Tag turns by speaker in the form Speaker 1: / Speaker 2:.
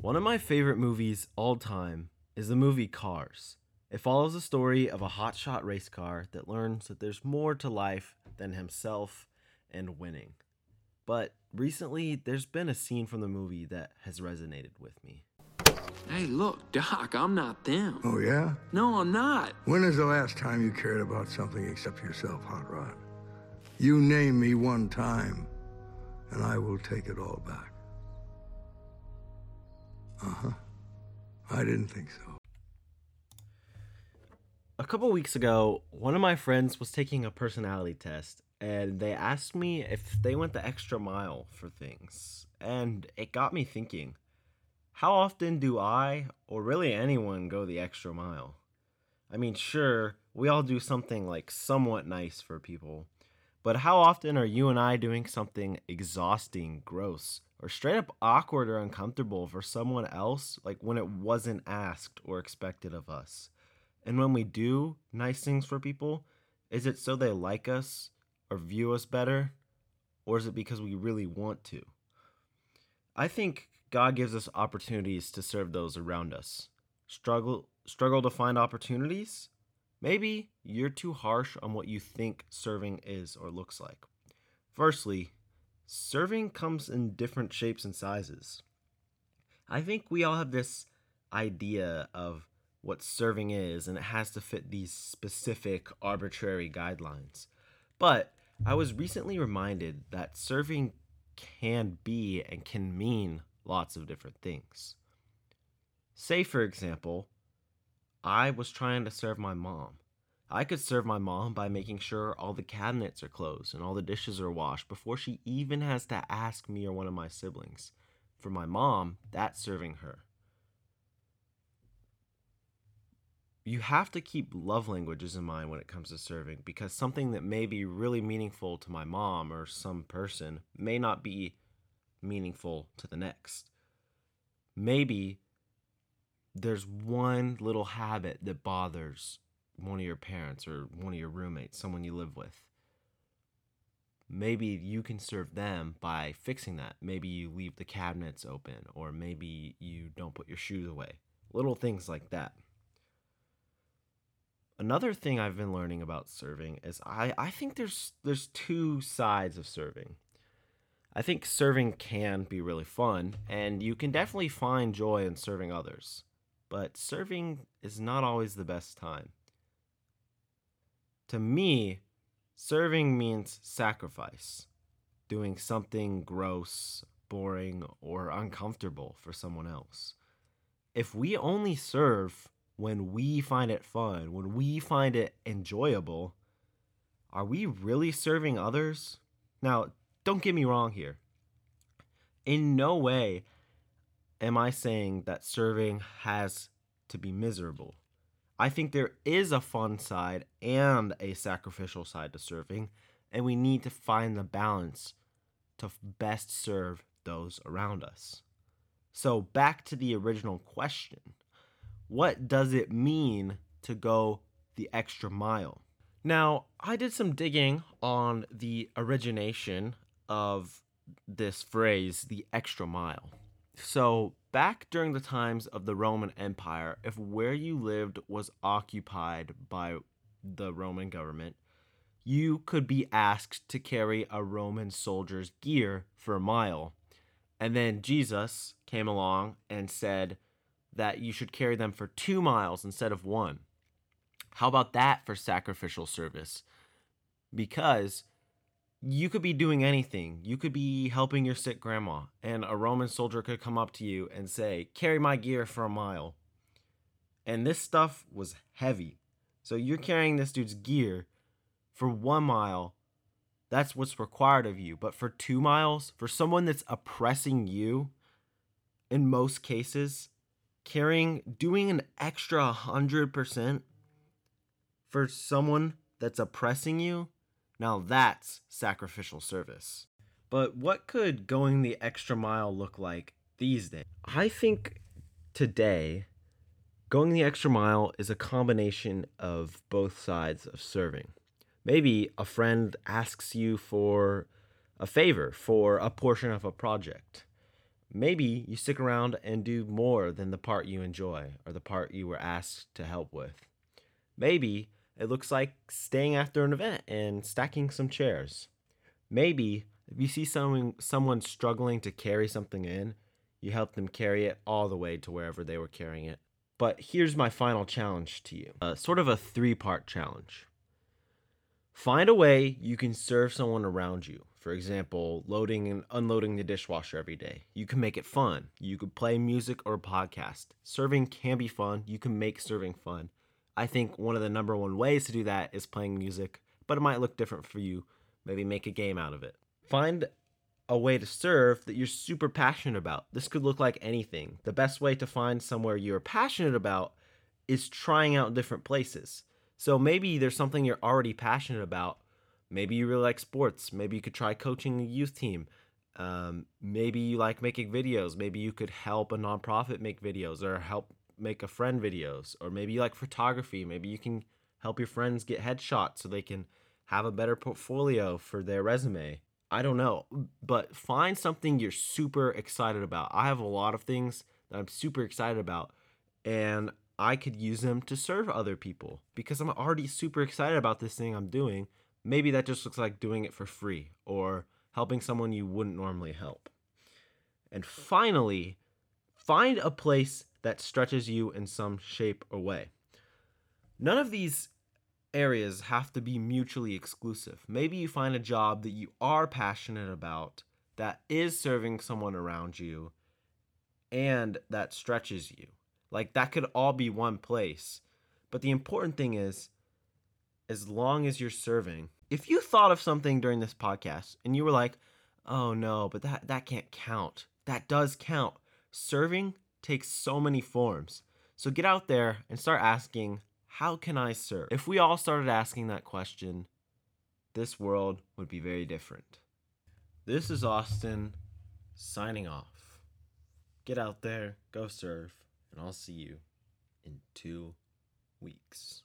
Speaker 1: One of my favorite movies all time is the movie Cars. It follows the story of a hotshot race car that learns that there's more to life than himself and winning. But recently, there's been a scene from the movie that has resonated with me.
Speaker 2: Hey, look, Doc, I'm not them.
Speaker 3: Oh, yeah?
Speaker 2: No, I'm not.
Speaker 3: When is the last time you cared about something except yourself, Hot Rod? You name me one time, and I will take it all back. Uh huh. I didn't think so.
Speaker 1: A couple weeks ago, one of my friends was taking a personality test, and they asked me if they went the extra mile for things. And it got me thinking how often do I, or really anyone, go the extra mile? I mean, sure, we all do something like somewhat nice for people, but how often are you and I doing something exhausting, gross, or straight up awkward or uncomfortable for someone else, like when it wasn't asked or expected of us? And when we do nice things for people, is it so they like us or view us better? Or is it because we really want to? I think God gives us opportunities to serve those around us. Struggle struggle to find opportunities? Maybe you're too harsh on what you think serving is or looks like. Firstly, serving comes in different shapes and sizes. I think we all have this idea of what serving is, and it has to fit these specific arbitrary guidelines. But I was recently reminded that serving can be and can mean lots of different things. Say, for example, I was trying to serve my mom. I could serve my mom by making sure all the cabinets are closed and all the dishes are washed before she even has to ask me or one of my siblings. For my mom, that's serving her. You have to keep love languages in mind when it comes to serving because something that may be really meaningful to my mom or some person may not be meaningful to the next. Maybe there's one little habit that bothers one of your parents or one of your roommates, someone you live with. Maybe you can serve them by fixing that. Maybe you leave the cabinets open, or maybe you don't put your shoes away. Little things like that. Another thing I've been learning about serving is I, I think there's there's two sides of serving. I think serving can be really fun, and you can definitely find joy in serving others. But serving is not always the best time. To me, serving means sacrifice, doing something gross, boring, or uncomfortable for someone else. If we only serve when we find it fun, when we find it enjoyable, are we really serving others? Now, don't get me wrong here. In no way am I saying that serving has to be miserable. I think there is a fun side and a sacrificial side to serving, and we need to find the balance to best serve those around us. So, back to the original question what does it mean to go the extra mile? Now, I did some digging on the origination of this phrase, the extra mile. So, back during the times of the Roman Empire, if where you lived was occupied by the Roman government, you could be asked to carry a Roman soldier's gear for a mile. And then Jesus came along and said, that you should carry them for two miles instead of one. How about that for sacrificial service? Because you could be doing anything. You could be helping your sick grandma, and a Roman soldier could come up to you and say, Carry my gear for a mile. And this stuff was heavy. So you're carrying this dude's gear for one mile. That's what's required of you. But for two miles, for someone that's oppressing you, in most cases, carrying doing an extra 100% for someone that's oppressing you now that's sacrificial service. But what could going the extra mile look like these days? I think today going the extra mile is a combination of both sides of serving. Maybe a friend asks you for a favor for a portion of a project. Maybe you stick around and do more than the part you enjoy or the part you were asked to help with. Maybe it looks like staying after an event and stacking some chairs. Maybe if you see someone someone struggling to carry something in, you help them carry it all the way to wherever they were carrying it. But here's my final challenge to you uh, sort of a three part challenge. Find a way you can serve someone around you. For example, loading and unloading the dishwasher every day. You can make it fun. You could play music or a podcast. Serving can be fun. You can make serving fun. I think one of the number one ways to do that is playing music, but it might look different for you. Maybe make a game out of it. Find a way to serve that you're super passionate about. This could look like anything. The best way to find somewhere you're passionate about is trying out different places. So maybe there's something you're already passionate about. Maybe you really like sports. Maybe you could try coaching a youth team. Um, maybe you like making videos. Maybe you could help a nonprofit make videos or help make a friend videos. Or maybe you like photography. Maybe you can help your friends get headshots so they can have a better portfolio for their resume. I don't know, but find something you're super excited about. I have a lot of things that I'm super excited about, and I could use them to serve other people because I'm already super excited about this thing I'm doing. Maybe that just looks like doing it for free or helping someone you wouldn't normally help. And finally, find a place that stretches you in some shape or way. None of these areas have to be mutually exclusive. Maybe you find a job that you are passionate about that is serving someone around you and that stretches you. Like that could all be one place. But the important thing is as long as you're serving. If you thought of something during this podcast and you were like, "Oh no, but that that can't count." That does count. Serving takes so many forms. So get out there and start asking, how can I serve? If we all started asking that question, this world would be very different. This is Austin signing off. Get out there, go serve, and I'll see you in two weeks.